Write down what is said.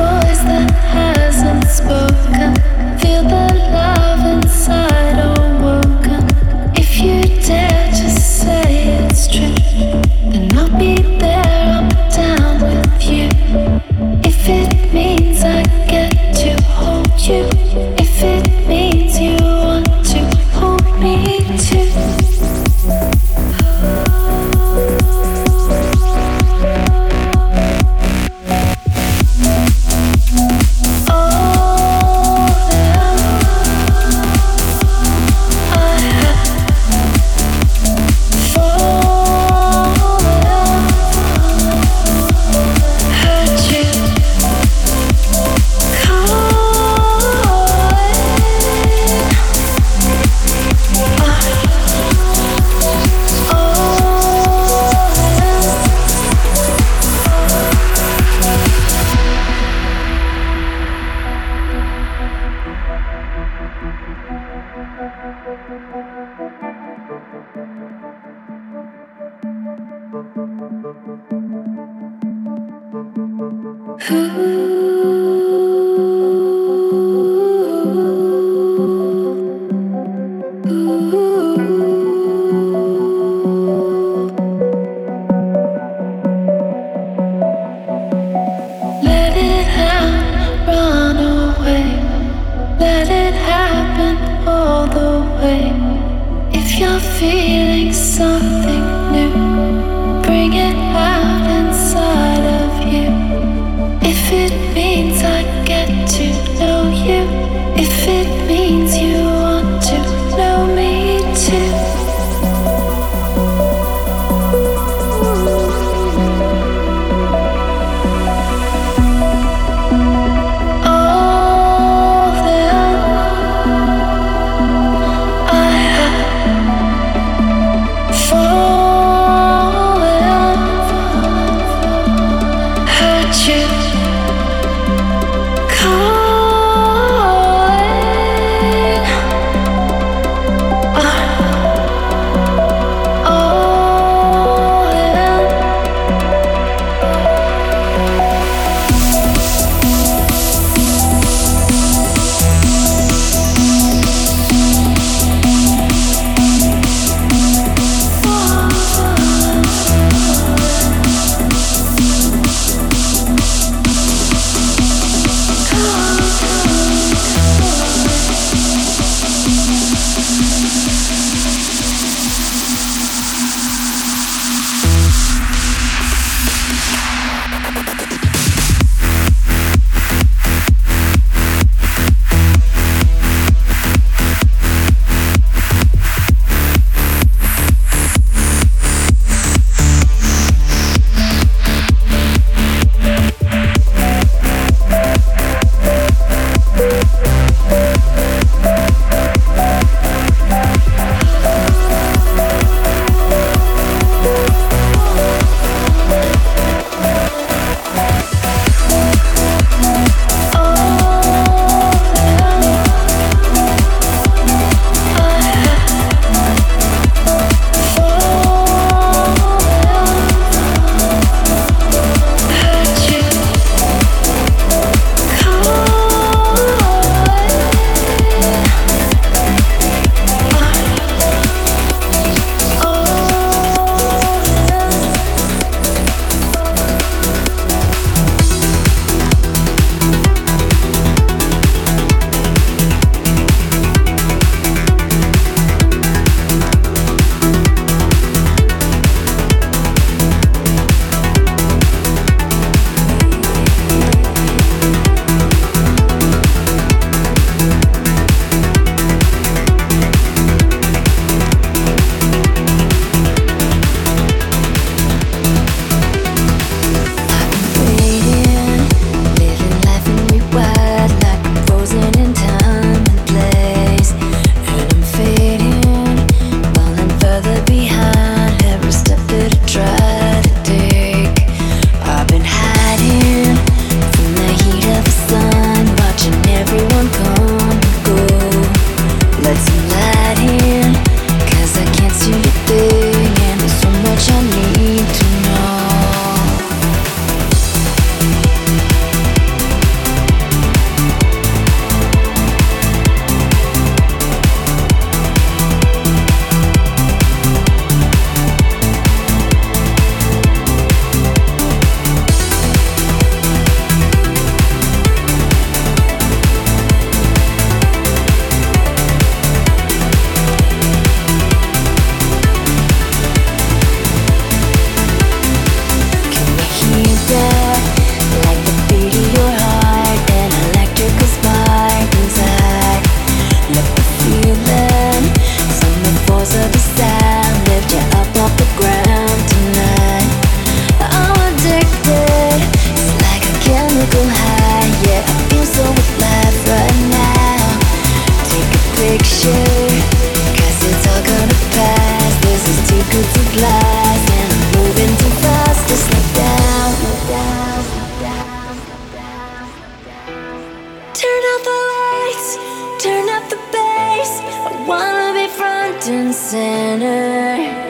voice that hasn't spoken. Feel the light. center.